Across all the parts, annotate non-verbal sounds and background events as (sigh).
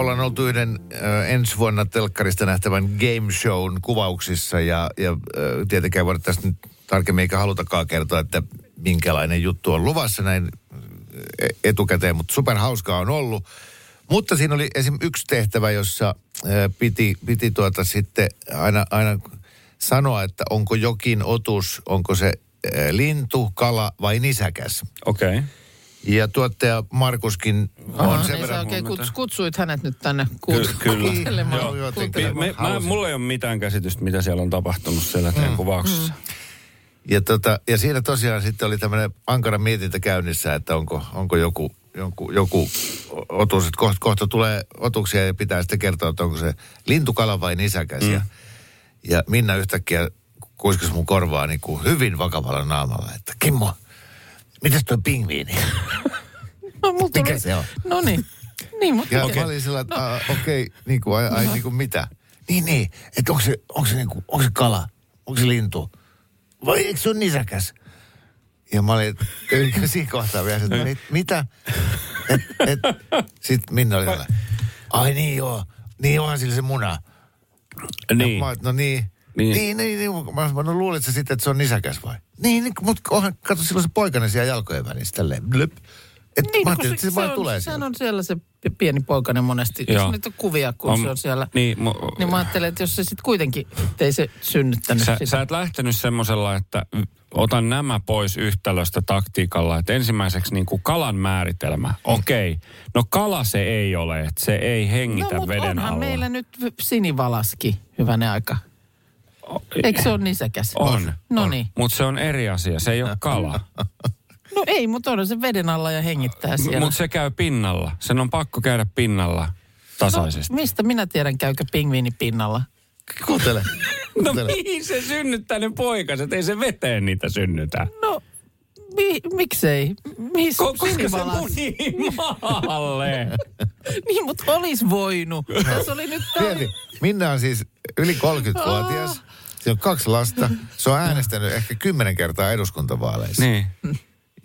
Ollaan oltu yhden äh, ensi vuonna telkkarista nähtävän game shown kuvauksissa ja, ja äh, tietenkään voida tästä nyt tarkemmin eikä halutakaan kertoa, että minkälainen juttu on luvassa näin etukäteen, mutta superhauskaa on ollut. Mutta siinä oli esim. yksi tehtävä, jossa äh, piti, piti tuota sitten aina, aina sanoa, että onko jokin otus, onko se lintu, kala vai nisäkäs. Okei. Okay. Ja tuottaja Markuskin on Aha, sen niin verran... huomiota. kuts, kutsuit hänet nyt tänne Ky- kuut- kyllä. kuuntelemaan. Joo, kuuntelemaan. Me, mä, mulla ei ole mitään käsitystä, mitä siellä on tapahtunut siellä teidän kuvauksessa. Ja, tota, ja siinä tosiaan sitten oli tämmöinen ankara mietintä käynnissä, että onko, onko joku, joku, joku otus, että kohta, kohta tulee otuksia ja pitää sitten kertoa, että onko se lintukala vai nisäkäs. Mm. Ja, ja Minna yhtäkkiä kuiskasi mun korvaa niin kuin hyvin vakavalla naamalla, että Kimmo, mitäs tuo pingviini? No, mulla Mikä tuli- se on? No niin. Niin, mutta Ja okay. mä olin sillä, että no. okei, okay, niin kuin, ai, ai niin kuin mitä? Niin, niin, että onko se, onko se, niin kuin, onko se kala? Onko se lintu? Vai eikö se ole nisäkäs? Ja mä olin, että siinä kohtaa vielä, että mit, mitä? Et, et, Sitten Minna oli siellä, ai niin joo, niin onhan sillä se muna. Niin. Ja Mä, no niin. Niin. Niin, niin, niin. Mä, mä no, luulit sä sitten, että se on nisäkäs vai? Niin, niin mutta onhan, kato silloin se poikainen siellä jalkojen välissä, tälleen, blöp. Et Niin, mä no, kun ajattelin, että se, vaan on, tulee sehän siellä. on siellä se pieni poikainen monesti. Joo. Jos niitä kuvia, kun On- se on siellä. niin, mu- niin mä ajattelen, että jos se sitten kuitenkin, ettei se synnyttänyt Sä, sitä. sä et lähtenyt semmoisella, että otan nämä pois yhtälöstä taktiikalla, että ensimmäiseksi niin kuin kalan määritelmä. Okei, okay. no kala se ei ole, että se ei hengitä no, mutta veden onhan alla. meillä nyt sinivalaski, hyvänen aika. Eikö se ole nisäkäs? On. No niin. Mutta se on eri asia, se ei ole kala. (laughs) No ei, mutta on se veden alla ja hengittää siellä. Mutta se käy pinnalla. Sen on pakko käydä pinnalla tasaisesti. No, mistä minä tiedän, käykö pingviini pinnalla? Kuuntele. (laughs) No, mihin se synnyttää ne poikaset? Ei se veteen niitä synnytä. No, mi- miksei? Mihin Ko- koska se sinivalas? (laughs) munii maalle. (laughs) Niin, mutta olisi voinut. Tässä oli nyt tää Mieti, Minna on siis yli 30-vuotias. Se on kaksi lasta. Se on äänestänyt ehkä kymmenen kertaa eduskuntavaaleissa. niin.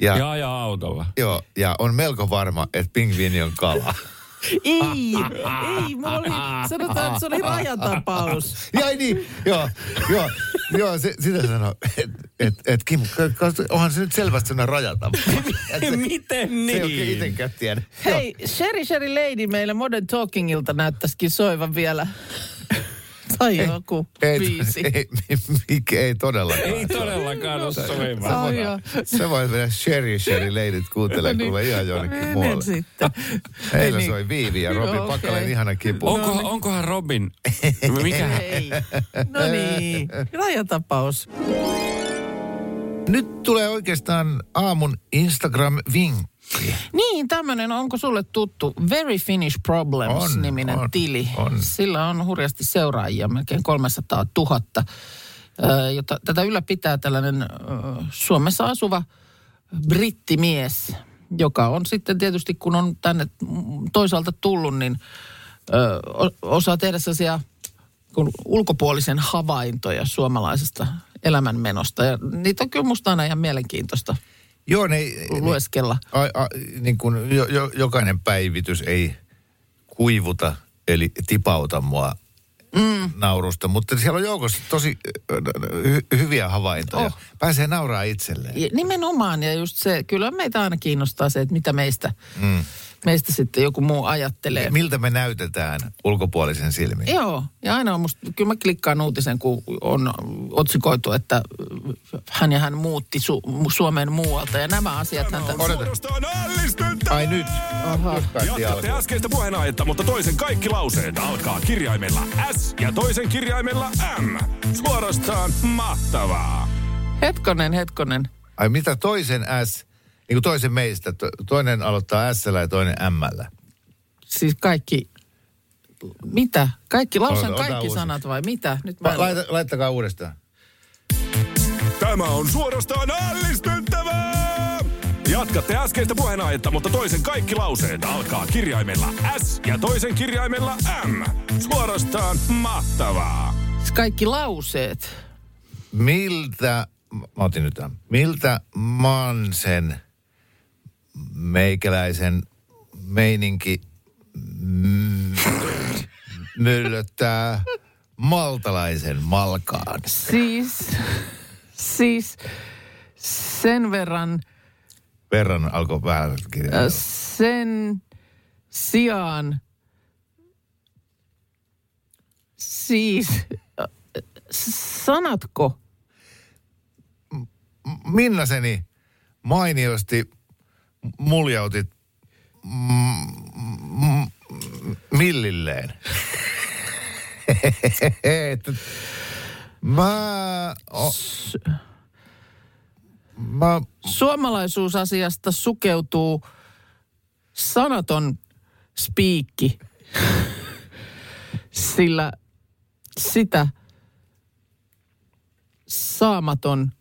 Ja, Ja ajaa autolla. joo, ja on melko varma, että pingviini on kala. Ei, ei, mä olin, sanotaan, että se oli rajatapaus. Ja ei niin, joo, joo, joo, se, sitä sanoo, että et, et Kim, onhan se nyt selvästi sellainen rajata. (laughs) Miten Se ei oikein niin? itsekään tiedä. Hei, Sherry Sherry Lady meillä Modern Talkingilta näyttäisikin soivan vielä. Tai joku Ei, biisi. ei, mikä ei todellakaan. Ei todellakaan ole soiva. Joo. sä voit mennä Sherry Sherry Ladyt kuuntelemaan No niin. kuule ihan jonnekin Menen muualle. sitten. Heillä Niin. soi Viivi ja Robin Pakkaleen okei. ihana kipu. Onko, onkohan Robin? Mikä? Ei. No niin, rajatapaus. Nyt tulee oikeastaan aamun Instagram-vinkki. Niin, tämmöinen, onko sulle tuttu Very Finnish Problems-niminen tili? on. Sillä on hurjasti seuraajia, melkein 300 000. Ö, Jota, tätä ylläpitää tällainen ö, Suomessa asuva brittimies, joka on sitten tietysti, kun on tänne toisaalta tullut, niin ö, osaa tehdä sellaisia kun ulkopuolisen havaintoja suomalaisesta elämänmenosta. Ja niitä on kyllä musta aina ihan mielenkiintoista Joo, ne, lueskella. a, a, niin kuin jo, jo, jokainen päivitys ei kuivuta, eli tipauta mua mm. naurusta, mutta siellä on joukossa tosi hy, hyviä havaintoja. Oh. Pääsee nauraa itselleen. Ja Nimenomaan, ja just se, kyllä meitä aina kiinnostaa se, että mitä meistä, mm. Meistä sitten joku muu ajattelee. Miltä me näytetään ulkopuolisen silmin? Joo, ja aina on musta, kyllä mä klikkaan uutisen, kun on otsikoitu, että hän ja hän muutti Su- Suomeen muualta, ja nämä asiat häntä... Odota. Ai nyt. Aha. Jatkatte äskeistä puheenaihetta, mutta toisen kaikki lauseet alkaa kirjaimella S ja toisen kirjaimella M. Suorastaan mahtavaa! Hetkonen, hetkonen. Ai mitä toisen S, niin kuin toisen meistä, to, toinen aloittaa S ja toinen M. Siis kaikki, Mitä? Kaikki, lausan Ota- kaikki uusiksi. sanat vai mitä? Nyt mä Laita, laittakaa uudestaan. Tämä on suorastaan ällistyttävää! Jatkatte äskeistä puheenaihetta, mutta toisen kaikki lauseet alkaa kirjaimella S ja toisen kirjaimella M. Suorastaan mahtavaa! kaikki lauseet. Miltä, mä otin nyt tämän. Miltä Mansen meikäläisen meininki mm, myllyttää maltalaisen malkaan? Siis, siis sen verran, Verran alkoi vähän äh, sen sijaan, siis, sanatko? Minnaseni mainiosti muljautit mm, mm, millilleen. (laughs) Mä, o, mä, Suomalaisuusasiasta sukeutuu sanaton spiikki, sillä sitä saamaton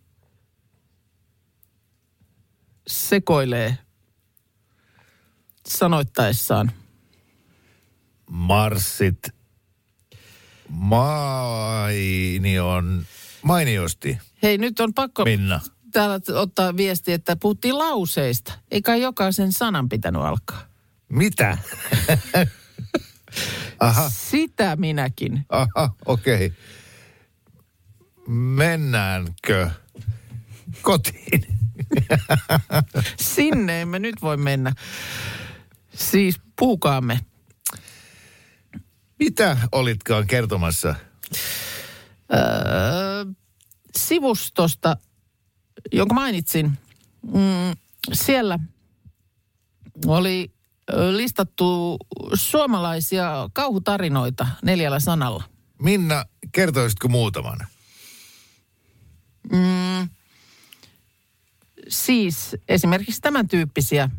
sekoilee sanoittaessaan. marssit mainion, mainiosti, Hei, nyt on pakko Minna. täällä ottaa viesti, että puhuttiin lauseista. Eikä jokaisen sanan pitänyt alkaa. Mitä? (laughs) Aha, Sitä minäkin. aha, okei. Okay. Mennäänkö kotiin? (laughs) Sinne emme nyt voi mennä. Siis puhukaamme. Mitä olitkaan kertomassa? Öö, sivustosta, jonka mainitsin, mm, siellä oli listattu suomalaisia kauhutarinoita neljällä sanalla. Minna, kertoisitko muutaman? Siis esimerkiksi tämän tyyppisiä.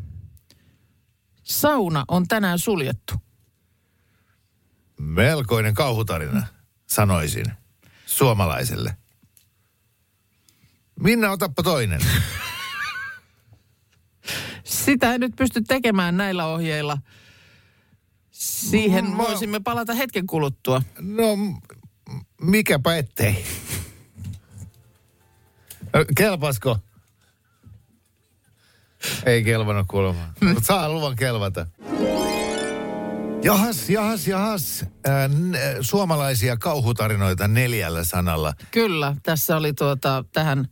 Sauna on tänään suljettu. Melkoinen kauhutarina, sanoisin, suomalaiselle. Minna, otappa toinen. (laughs) Sitä ei nyt pysty tekemään näillä ohjeilla. Siihen Mä- voisimme palata hetken kuluttua. No, mikäpä ettei. No, Kelpasko? Ei kelvannut kuulemma. Mutta saa luvan kelvata. Jahas, jahas, jahas. Äh, äh, suomalaisia kauhutarinoita neljällä sanalla. Kyllä, tässä oli tuota tähän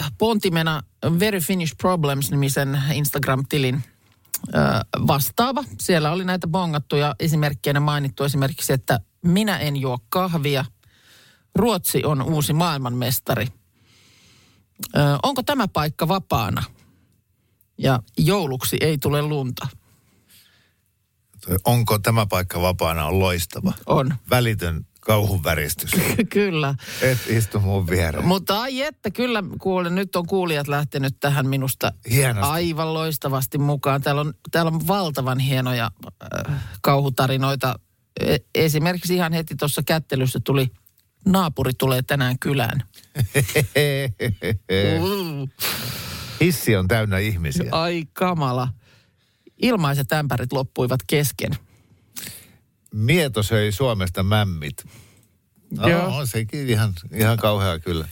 äh, pontimena Very Finnish Problems-nimisen Instagram-tilin äh, vastaava. Siellä oli näitä bongattuja esimerkkeinä mainittu esimerkiksi, että minä en juo kahvia. Ruotsi on uusi maailmanmestari. Ö, onko tämä paikka vapaana? Ja jouluksi ei tule lunta. Onko tämä paikka vapaana on loistava. On. Välitön kauhun väristys. (laughs) Kyllä. Et istu mun viereen. Mutta ai että, kyllä kuulen, nyt on kuulijat lähtenyt tähän minusta Hienosti. aivan loistavasti mukaan. Täällä on, täällä on valtavan hienoja äh, kauhutarinoita. E- esimerkiksi ihan heti tuossa kättelyssä tuli, naapuri tulee tänään kylään. Mm. (laughs) Hissi on täynnä ihmisiä. Ai kamala. Ilmaiset ämpärit loppuivat kesken. Mieto söi Suomesta mämmit. No, Joo. on sekin ihan, ihan kauhea kyllä.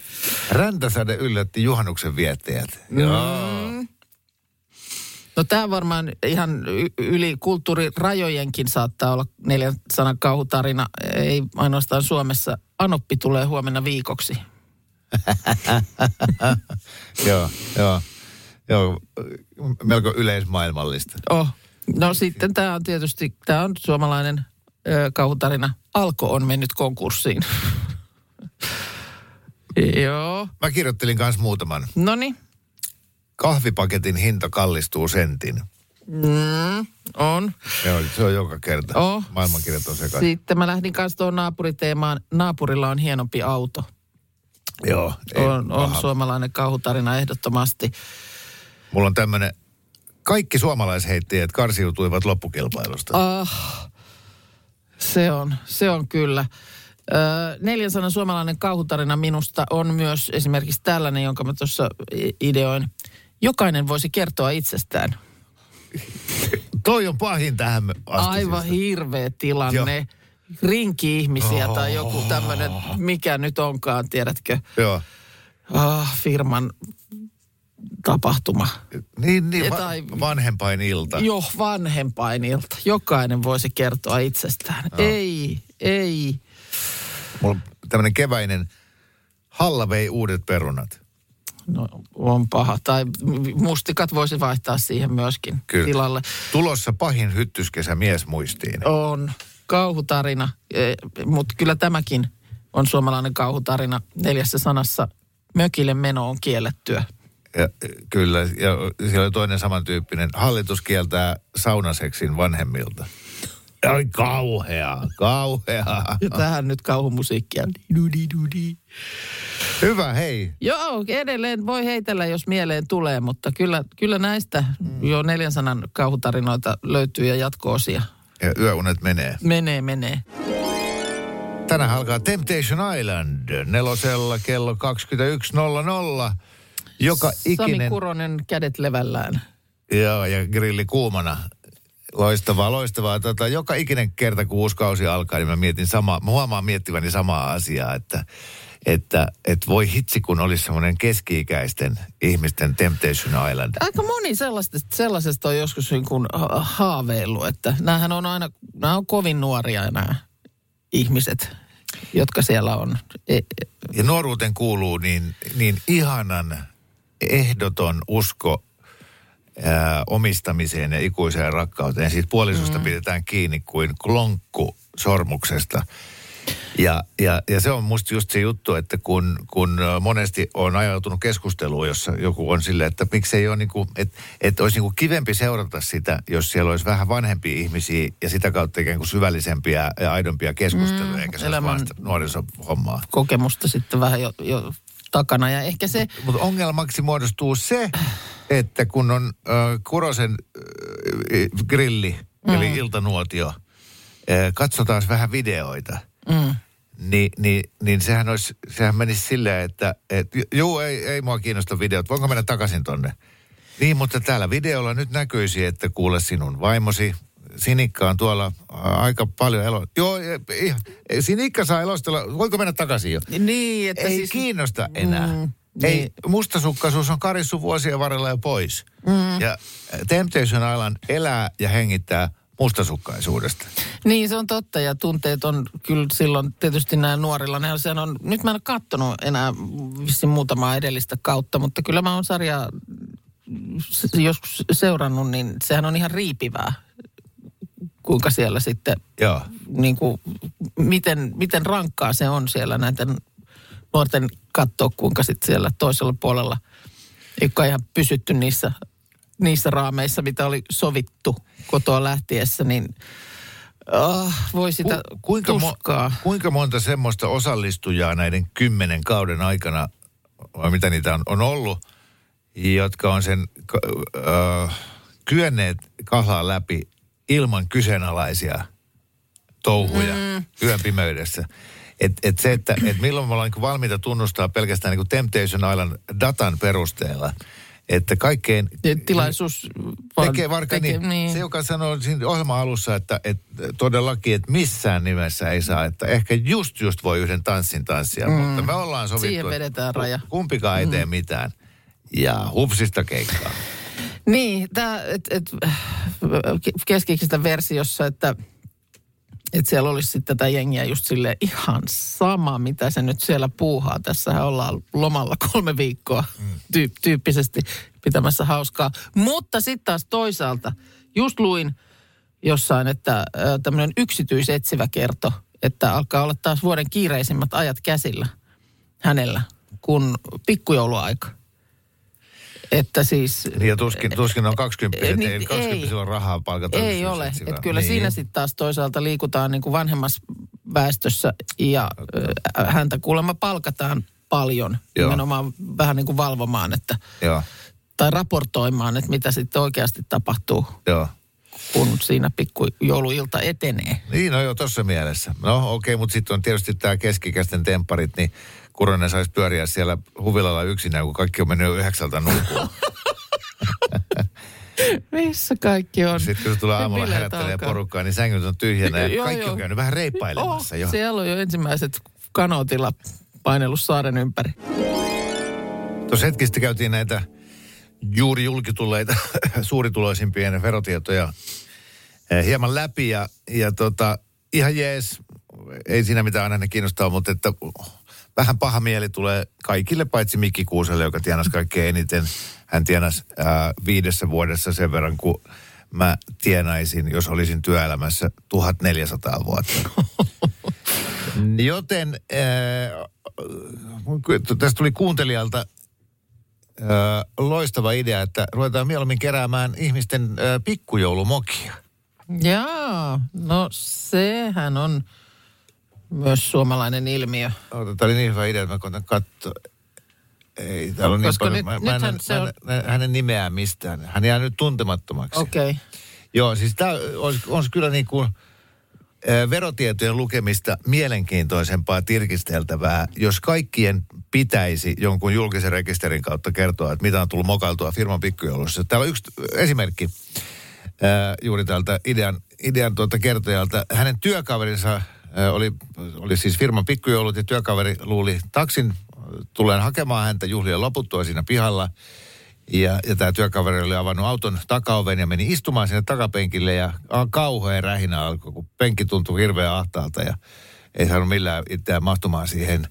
Räntäsade yllätti juhannuksen viettäjät. Joo. No tämä varmaan ihan yli kulttuurirajojenkin saattaa olla neljän sanan kauhutarina. Ei ainoastaan Suomessa. Anoppi tulee huomenna viikoksi. (laughs) Joo, joo. Joo, melko yleismaailmallista. Oh. No sitten tämä on tietysti, tämä on suomalainen ö, kauhutarina. Alko on mennyt konkurssiin. (laughs) Joo. Mä kirjoittelin kanssa muutaman. No niin. Kahvipaketin hinta kallistuu sentin. Mm, on. Joo, se on joka kerta. Oh. Maailmankirjat on sekaisin. Sitten mä lähdin kanssa tuohon naapuriteemaan. Naapurilla on hienompi auto. Joo, ei On, on suomalainen kauhutarina ehdottomasti. Mulla on tämmönen, kaikki suomalaisheittäjät karsiutuivat loppukilpailusta. Ah, Se on, se on kyllä. Öö, neljän sanan suomalainen kauhutarina minusta on myös esimerkiksi tällainen, jonka mä tuossa ideoin. Jokainen voisi kertoa itsestään. Toi on pahin tähän asti. Aivan hirveä tilanne. Rinki-ihmisiä tai joku tämmöinen, mikä nyt onkaan, tiedätkö, Joo. ah, firman tapahtuma. Niin, niin va- tai- vanhempain ilta. Jo vanhempainilta. Jokainen voisi kertoa itsestään. Ei, ei. Mulla on tämmöinen keväinen Halla vei uudet perunat. No on paha. Tai mustikat voisi vaihtaa siihen myöskin Kyllä. tilalle. Tulossa pahin hyttyskesä mies muistiin. On kauhutarina, mutta kyllä tämäkin on suomalainen kauhutarina. Neljässä sanassa mökille meno on kiellettyä. Ja, äh, kyllä, ja siellä oli toinen samantyyppinen. Hallitus kieltää saunaseksin vanhemmilta. Ai kauheaa, kauheaa. Ja tähän nyt kauhumusiikkia. Dudi-dudi. Hyvä, hei. Joo, edelleen voi heitellä, jos mieleen tulee, mutta kyllä, kyllä näistä jo neljän sanan kauhutarinoita löytyy ja jatko-osia. Ja yöunet menee. Menee, menee. Tänään alkaa Temptation Island nelosella kello 21.00. Joka Sami ikinen... Kuronen kädet levällään. Joo, ja grilli kuumana. Loistavaa, loistavaa. Tota, joka ikinen kerta, kun uusi kausi alkaa, niin mä mietin samaa, mä huomaan miettiväni samaa asiaa, että, että, että voi hitsi, kun olisi semmoinen keski-ikäisten ihmisten Temptation Island. Aika moni sellaisesta, sellaisesta on joskus niin kuin ha- haaveillut, että näähän on aina, nämä on kovin nuoria nämä ihmiset, jotka siellä on. E- e- Ja nuoruuteen kuuluu niin, niin ihanan ehdoton usko ää, omistamiseen ja ikuiseen rakkauteen. Siis puolisosta mm. pidetään kiinni kuin klonkku sormuksesta. Ja, ja, ja se on musta just se juttu, että kun, kun monesti on ajautunut keskusteluun, jossa joku on silleen, että miksei ole niin kuin, että, että olisi niin kuin kivempi seurata sitä, jos siellä olisi vähän vanhempia ihmisiä ja sitä kautta ikään kuin syvällisempiä ja aidompia keskusteluja, mm, eikä se olisi sitä nuorisohommaa. kokemusta sitten vähän jo, jo takana. Ja ehkä se, Mutta ongelmaksi muodostuu se, että kun on äh, Kurosen äh, grilli, mm. eli iltanuotio, äh, katsotaan vähän videoita, mm, niin, niin, niin sehän, olisi, sehän menisi silleen, että et, juu, ei, ei mua kiinnosta videot, voinko mennä takaisin tonne? Niin, mutta täällä videolla nyt näkyisi, että kuule sinun vaimosi, Sinikka on tuolla aika paljon elo... Joo, e- ihan, e, Sinikka saa elostella, voinko mennä takaisin jo? niin, että ei siis... kiinnosta enää. Mm, ei, niin. mustasukkaisuus on karissu vuosien varrella jo pois. Mm. Ja Temptation Island elää ja hengittää mustasukkaisuudesta. Niin, se on totta ja tunteet on kyllä silloin tietysti näin nuorilla. Ne on, on, nyt mä en ole kattonut enää vissiin muutamaa edellistä kautta, mutta kyllä mä oon sarjaa joskus seurannut, niin sehän on ihan riipivää, kuinka siellä sitten, Joo. niin kuin, miten, miten rankkaa se on siellä näiden nuorten katsoa, kuinka sitten siellä toisella puolella ole ihan pysytty niissä, niissä raameissa, mitä oli sovittu kotoa lähtiessä, niin oh, voi sitä Ku, kuinka, tuskaa. kuinka monta semmoista osallistujaa näiden kymmenen kauden aikana, vai mitä niitä on, on ollut, jotka on sen äh, kyenneet kahlaa läpi ilman kyseenalaisia touhuja mm. yön pimeydessä. Et, et se, että et milloin me ollaan niinku valmiita tunnustaa pelkästään niinku Temptation Island datan perusteella, että kaikkein Ja tilaisuus tekee varka tekee- niin, niin. se, joka sanoo siinä ohjelman alussa, että, että todellakin, että missään nimessä ei saa, että ehkä just just voi yhden tanssin tanssia, mm. mutta me ollaan sovittu, Siihen vedetään raja. kumpikaan ei tee mitään. Ja hupsista keikkaa. Niin, tämä et, et, keskiksestä versiossa, että et siellä olisi sitten tätä jengiä just sille ihan sama, mitä se nyt siellä puuhaa. Tässähän ollaan lomalla kolme viikkoa tyy- tyyppisesti pitämässä hauskaa. Mutta sitten taas toisaalta, just luin jossain, että tämmöinen yksityisetsivä kerto, että alkaa olla taas vuoden kiireisimmät ajat käsillä hänellä, kun pikkujouluaika. Että siis Niin ja tuskin, tuskin on 20, Niin, ei 20 ei. ole rahaa palkata Ei ole. Että kyllä niin. siinä sitten taas toisaalta liikutaan niin kuin vanhemmassa väestössä ja ö, häntä kuulemma palkataan paljon Joo. nimenomaan vähän niin kuin valvomaan, että, Joo, tai raportoimaan, että mitä sitten oikeasti tapahtuu. joo. kun siinä pikkujouluilta etenee. Niin, no joo, tuossa mielessä. No okei, okay, mutta sitten on tietysti tämä keskikäisten tempparit, niin Kuronen saisi pyöriä siellä huvilalla yksinään, kun kaikki on mennyt yhdeksältä nukkuun. (laughs) Missä kaikki on? Sitten kun se tulee aamulla herättelee porukkaa, niin sängyt on tyhjänä ja Joo, kaikki joo. on käynyt vähän reippailemassa Oh, jo. siellä on jo ensimmäiset kanootilla painellut saaren ympäri. Tuossa hetki sitten käytiin näitä juuri julkitulleita (laughs) suurituloisimpien verotietoja eh, hieman läpi ja, ja tota, ihan jees, ei siinä mitään aina ne kiinnostaa, mutta että vähän paha mieli tulee kaikille paitsi Mikki Kuuselle, joka tienasi kaikkein eniten. Hän tienasi ää, viidessä vuodessa sen verran, kun mä tienaisin, jos olisin työelämässä 1400 vuotta. (laughs) Joten äh, tästä tuli kuuntelijalta äh, loistava idea, että ruvetaan mieluummin keräämään ihmisten äh, pikkujoulumokia. Jaa, no sehän on myös suomalainen ilmiö. Ota, Tämä oli niin hyvä idea, että mä koitan katsoa. Ei, täällä on niin Koska paljon. nyt- mä, mä, en, mä, se en, on- mä en hänen nimeään mistään. Hän jää nyt tuntemattomaksi. Okei. Okay. Joo, siis tämä olisi, olisi kyllä niin kuin verotietojen lukemista mielenkiintoisempaa tirkisteltävää, jos kaikkien pitäisi jonkun julkisen rekisterin kautta kertoa, että mitä on tullut mokailtua firman pikkujoulussa. Täällä on yksi esimerkki juuri tältä idean, idean tuota kertojalta. Hänen työkaverinsa oli, oli siis firman pikkujoulut ja työkaveri luuli taksin tulen hakemaan häntä juhlien loputtua siinä pihalla. Ja, ja tämä työkaveri oli avannut auton takaoven ja meni istumaan sinne takapenkille ja a- kauhea rähinä alkoi, kun penkki tuntui hirveän ahtaalta ja ei saanut millään itseään mahtumaan siihen.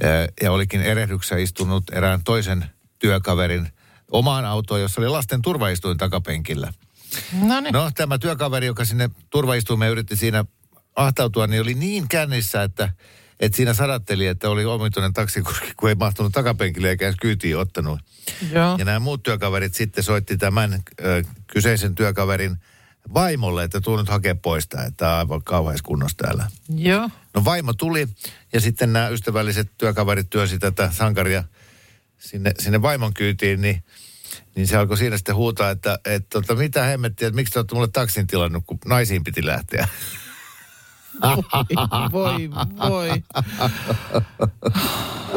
Ja, ja olikin erehdyksessä istunut erään toisen työkaverin omaan autoon, jossa oli lasten turvaistuin takapenkillä. No niin. No tämä työkaveri, joka sinne turvaistuimeen yritti siinä ahtautua, niin oli niin kännissä, että, että siinä sadatteli, että oli omituinen taksikuski, kun ei mahtunut takapenkille eikä edes kyytiin ottanut. Joo. Ja nämä muut työkaverit sitten soitti tämän ö, kyseisen työkaverin vaimolle, että tuu nyt hakea pois tää, että tämä on aivan kauheassa kunnossa täällä. Joo. No vaimo tuli ja sitten nämä ystävälliset työkaverit työsi tätä sankaria sinne, sinne vaimon kyytiin, niin, niin se alkoi siinä sitten huutaa, että, että tota, mitä hemmettiä, että miksi te olette mulle taksin tilannut, kun naisiin piti lähteä. Voi, voi.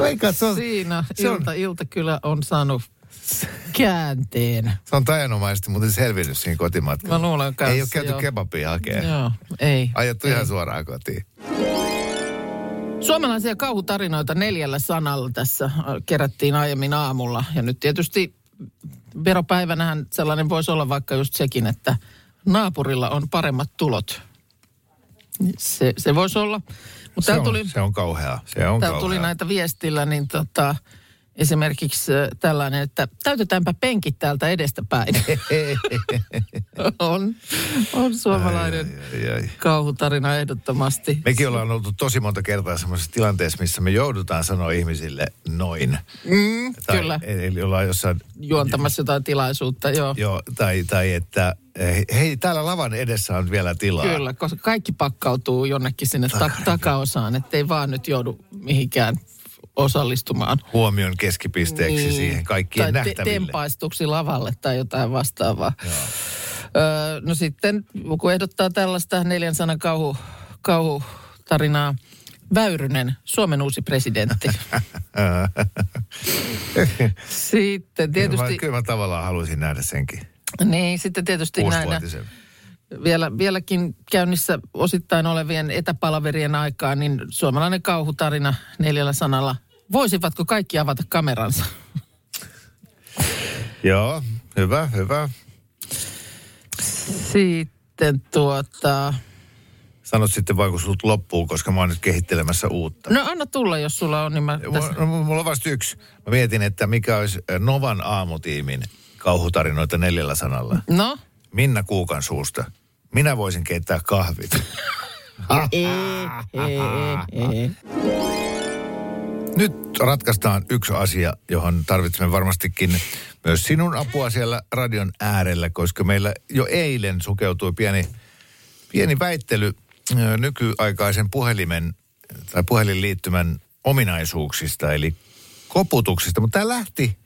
Eikä, se on, Siinä se on- ilta, ilta kyllä on saanut käänteen. se on tajanomaisesti muuten selvinnyt siinä kotimatkalla. Mä luulen kanssa, Ei ole käyty kebabia hakemaan. Joo, ei. Ajettu ihan suoraan kotiin. Suomalaisia kauhutarinoita neljällä sanalla tässä äh, kerättiin aiemmin aamulla. Ja nyt tietysti veropäivänähän sellainen voisi olla vaikka just sekin, että naapurilla on paremmat tulot. Se, se voisi olla. Mutta Se on, tuli, se on kauheaa. Se on kauheaa. tuli näitä viestillä, niin tota, esimerkiksi äh, tällainen, että täytetäänpä penkit täältä edestäpäin. (laughs) on, on suomalainen Ai, ai, ai. kauhutarina ehdottomasti. Mekin ollaan oltu tosi monta kertaa semmoisessa tilanteessa, missä me joudutaan sanoa ihmisille noin. Mm, Tai, kyllä. Eli ollaan jossain, Juontamassa jotain tilaisuutta, joo. jo, tai, tai että hei, täällä lavan edessä on vielä tilaa. Kyllä, koska kaikki pakkautuu jonnekin sinne ta- takaosaan, ettei vaan nyt joudu mihinkään osallistumaan. Huomion keskipisteeksi niin. siihen kaikkien tai nähtäville. tempaistuksi lavalle tai jotain vastaavaa. Öö, no sitten, kun ehdottaa tällaista neljän sanan kauhu, kauhutarinaa, Väyrynen, Suomen uusi presidentti. (laughs) sitten Kyllä tietysti, mä, kyllä mä tavallaan haluaisin nähdä senkin. Niin sitten tietysti näinä, vielä, vieläkin käynnissä osittain olevien etäpalaverien aikaan, niin suomalainen kauhutarina neljällä sanalla. Voisivatko kaikki avata kameransa? (laughs) Joo, hyvä, hyvä. Sitten tuota... Sanot sitten vaan, kun sulta loppuu, koska mä oon nyt kehittelemässä uutta. No anna tulla, jos sulla on, niin mä tässä... No, mulla on vasta yksi. Mä mietin, että mikä olisi Novan aamutiimin kauhutarinoita neljällä sanalla. No, Minna Kuukan suusta. Minä voisin keittää kahvit. ei, ei, ei. Nyt ratkaistaan yksi asia, johon tarvitsemme varmastikin myös sinun apua siellä radion äärellä, koska meillä jo eilen sukeutui pieni, pieni väittely nykyaikaisen puhelimen tai puhelinliittymän ominaisuuksista, eli koputuksista. Mutta tämä lähti,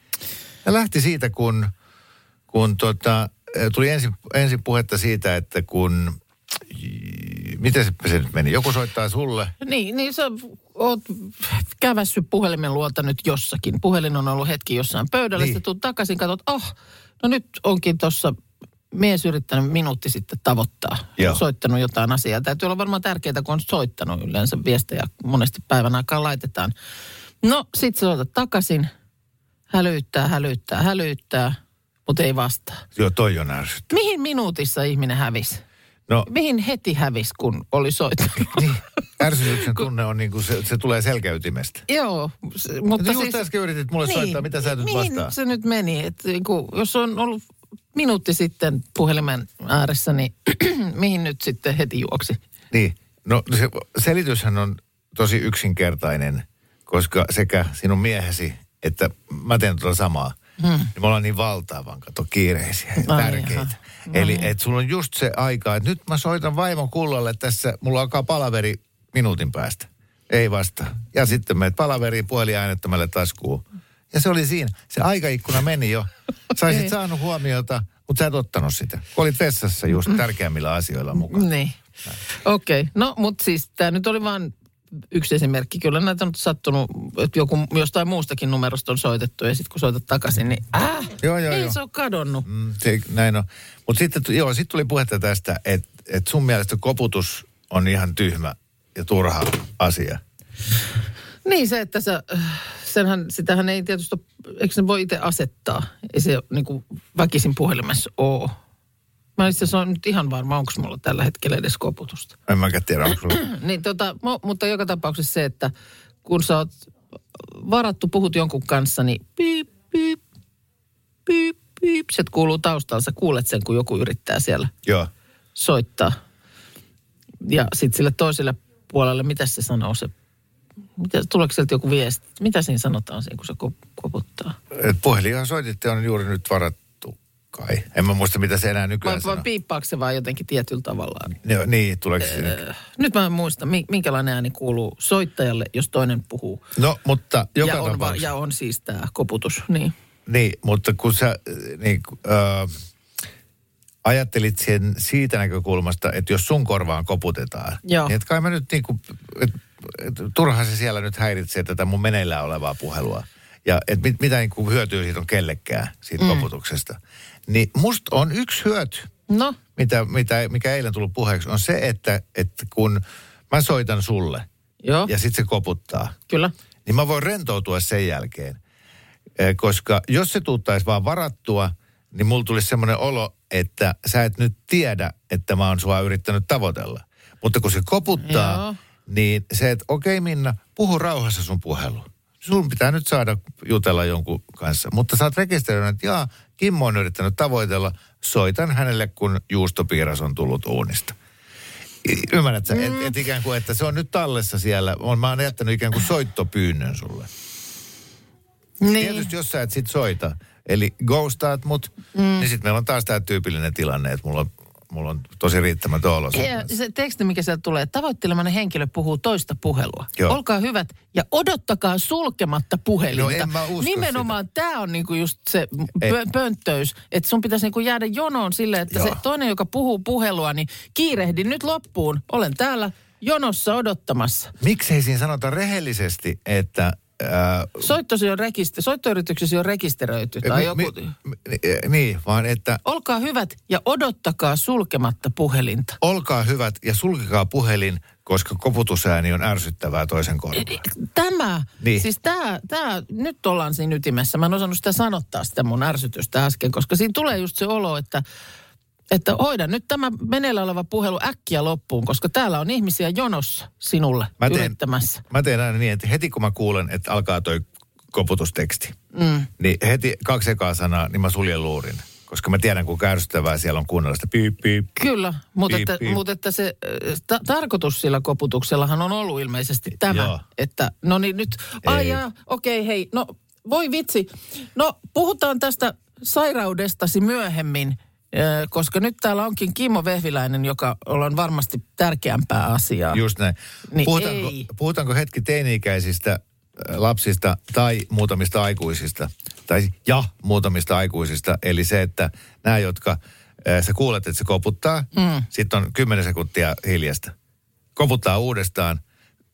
tämä lähti siitä, kun, kun tota, äh, tuli ensin, ensin puhetta siitä, että kun, miten se, se nyt meni? Joku soittaa sulle. Niin, niin sä oot kävässyt puhelimen luota nyt jossakin. Puhelin on ollut hetki jossain pöydällä, Niin. niin. tuut takaisin, katsot, oh, no nyt onkin tuossa mies yrittänyt minuutti sitten tavoittaa. Joo. Soittanut jotain asiaa. Täytyy olla varmaan tärkeää, kun on soittanut yleensä viestejä monesti päivän aikaan laitetaan. No, sit sä soitat takaisin, hälyttää, hälyttää, hälyttää, mutta ei vastaa. Joo, toi on ärsyttävää. Mihin minuutissa ihminen hävisi? No, Mihin heti hävisi, kun oli soittanut? niin, ärsytyksen tunne on niin kuin se, se tulee selkäytimestä. Joo, s- mutta Mutta just siis... äsken yritit mulle niin, soittaa, mitä sä nyt mihin vastaa? se nyt meni? Et, niin kuin, jos on ollut minuutti sitten puhelimen ääressä, niin (clears throat) mihin nyt sitten heti juoksi? Niin, no se selityshän on tosi yksinkertainen, koska sekä sinun miehesi että mä teen tuota samaa. Hmm. Niin me ollaan niin valtavan, kato, kiireisiä ja Ai tärkeitä. No Eli niin. et sulla on just se aika, että nyt mä soitan vaimon kullalle tässä, mulla alkaa palaveri minuutin päästä. Ei vasta. Ja sitten menet palaveriin puhelin äänettömälle taskuun. Ja se oli siinä. Se aikaikkuna meni jo. (laughs) Saisit saanut huomiota, mutta sä et ottanut sitä. Kun olit vessassa just tärkeämmillä asioilla mukaan. Niin. Okei, okay. no mutta siis tämä nyt oli vain yksi esimerkki. Kyllä näitä on sattunut, että joku jostain muustakin numerosta on soitettu ja sitten kun soitat takaisin, niin äh, Joo, joo, ei joo. se ole kadonnut. Mm, se, näin on. Mutta sitten, joo, sit tuli puhetta tästä, että et sun mielestä koputus on ihan tyhmä ja turha asia. Niin se, että sä, senhän, sitähän ei tietysti, eikö se voi itse asettaa? Ei se niin kuin väkisin puhelimessa ole. Mä itse asiassa nyt ihan varma, onko mulla tällä hetkellä edes koputusta. En mäkään tiedä, onko sulla. (clears throat) Niin tota, mutta joka tapauksessa se, että kun sä oot varattu, puhut jonkun kanssa, niin piip, piip, piip, piip. Se kuuluu taustalla, sä kuulet sen, kun joku yrittää siellä Joo. soittaa. Ja sitten sille toiselle puolelle, mitä se sanoo se, mitä, tuleeko sieltä joku viesti? Mitä siinä sanotaan siinä, kun se ko- koputtaa? Et puhelinhan soititte on juuri nyt varattu kai. En mä muista, mitä se enää Vai, nykyään vai sanoo. piippaako se vaan jotenkin tietyllä tavalla? Joo, niin, tuleeko se nyt? Nyt mä en muista, mi- minkälainen ääni kuuluu soittajalle, jos toinen puhuu. No, mutta joka ja, on va- ja on siis tämä koputus, niin. Niin, mutta kun sä niin, äh, ajattelit sen siitä näkökulmasta, että jos sun korvaan koputetaan, Joo. niin et kai mä nyt niin kuin, et, et, turha se siellä nyt häiritsee tätä mun meneillään olevaa puhelua. Ja et mit, mitä niin kuin hyötyä siitä on kellekään, siitä mm. koputuksesta. Niin musta on yksi hyöty, No, mitä, mitä, mikä eilen tullut puheeksi, on se, että, että kun mä soitan sulle joo, ja sit se koputtaa, kyllä. niin mä voin rentoutua sen jälkeen. Koska jos se tuuttaisi vaan varattua, niin mulla tulisi semmoinen olo, että sä et nyt tiedä, että mä oon sua yrittänyt tavoitella. Mutta kun se koputtaa, Joo. niin se, että okei Minna, puhu rauhassa sun puhelu. Sun pitää nyt saada jutella jonkun kanssa. Mutta sä oot rekisteröinyt, että jaa, Kimmo on yrittänyt tavoitella. Soitan hänelle, kun juustopiiras on tullut uunista. Ymmärrät sä, et, et ikään kuin, että se on nyt tallessa siellä. On, mä oon jättänyt ikään kuin soittopyynnön sulle. Niin. Tietysti jos sä et sit soita, eli ghostaat mut, mm. niin sitten meillä on taas tämä tyypillinen tilanne, että mulla on, mulla on tosi riittämätön olo. Ja se teksti, mikä sieltä tulee, tavoittelemainen henkilö puhuu toista puhelua. Joo. Olkaa hyvät ja odottakaa sulkematta puhelinta. No en mä usko Nimenomaan tämä on niinku just se pö- pönttöys, että sun pitäisi niinku jäädä jonoon silleen, että Joo. se toinen, joka puhuu puhelua, niin kiirehdin nyt loppuun. Olen täällä jonossa odottamassa. Miksei siinä sanota rehellisesti, että... Ää, Soittosi on rekiste- soittoyrityksesi on rekisteröity tai joku... mi, mi, niin, vaan että Olkaa hyvät ja odottakaa sulkematta puhelinta. olkaa hyvät ja sulkekaa puhelin, koska koputusääni on ärsyttävää toisen korvaan. Tämä, Niin. siis tämä, tämä, nyt ollaan siinä ytimessä. Mä en osannut sitä sanottaa sitä mun ärsytystä äsken, koska siinä tulee just se olo, että, että hoida nyt tämä meneillä oleva puhelu äkkiä loppuun, koska täällä on ihmisiä jonossa sinulle Mä teen- yrittämässä. Mä teen aina niin, että heti kun mä kuulen, että alkaa toi koputusteksti, mm. niin heti kaksi ekaa sanaa, niin mä suljen luurin. Koska mä tiedän, kuinka ärsyttävää siellä on kuunnella sitä piip, piip. Kyllä, mutta, Piip, että, piip. mutta että se äh, ta- tarkoitus sillä koputuksellahan on ollut ilmeisesti tämä, Joo. että no niin nyt, ai okei hei, no voi vitsi, no puhutaan tästä sairaudestasi myöhemmin, koska nyt täällä onkin Kimmo Vehviläinen, joka on varmasti tärkeämpää asiaa. Just näin. Niin puhutaanko, ei. puhutaanko hetki teini-ikäisistä lapsista tai muutamista aikuisista? Tai ja muutamista aikuisista. Eli se, että nämä, jotka Sä kuulet, että se koputtaa. Mm. Sitten on 10 sekuntia hiljasta. Koputtaa uudestaan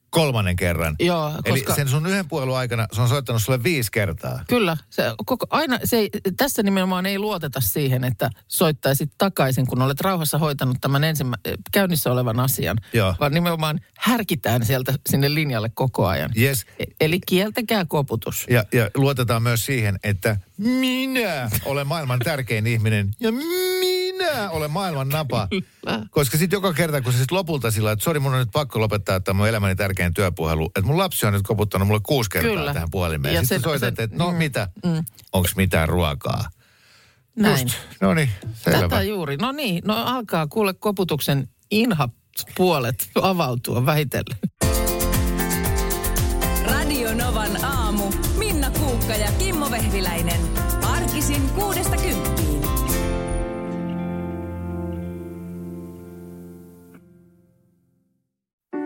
kolmannen kerran. Joo, Eli koska- sen sun yhden puhelun aikana se on soittanut sulle viisi kertaa. Kyllä, se, koko, aina, se ei, tässä nimenomaan ei luoteta siihen, että soittaisit takaisin, kun olet rauhassa hoitanut tämän ensimmä, käynnissä olevan asian. Joo. Vaan nimenomaan härkitään sieltä sinne linjalle koko ajan. Yes. E- Eli kieltäkää koputus. Ja, ja luotetaan myös siihen, että minä olen maailman tärkein ihminen ja minä olen maailman napa. Koska sitten joka kerta, kun se sitten lopulta sillä että sori, mun on nyt pakko lopettaa tämä mun elämäni tärkein työpuhelu, että mun lapsi on nyt koputtanut mulle kuusi kertaa Kyllä. tähän puhelimeen. Ja Sitten se- soitat, että no mm, mitä, mm. onko mitään ruokaa? Näin. Just. No niin, selvä. Tätä juuri. No niin, no alkaa kuule koputuksen inha puolet avautua vähitellen. Radio Novan aamu. Minna Kuukka ja Kimmo Vehviläinen. Arkisin kuudesta kymppiin.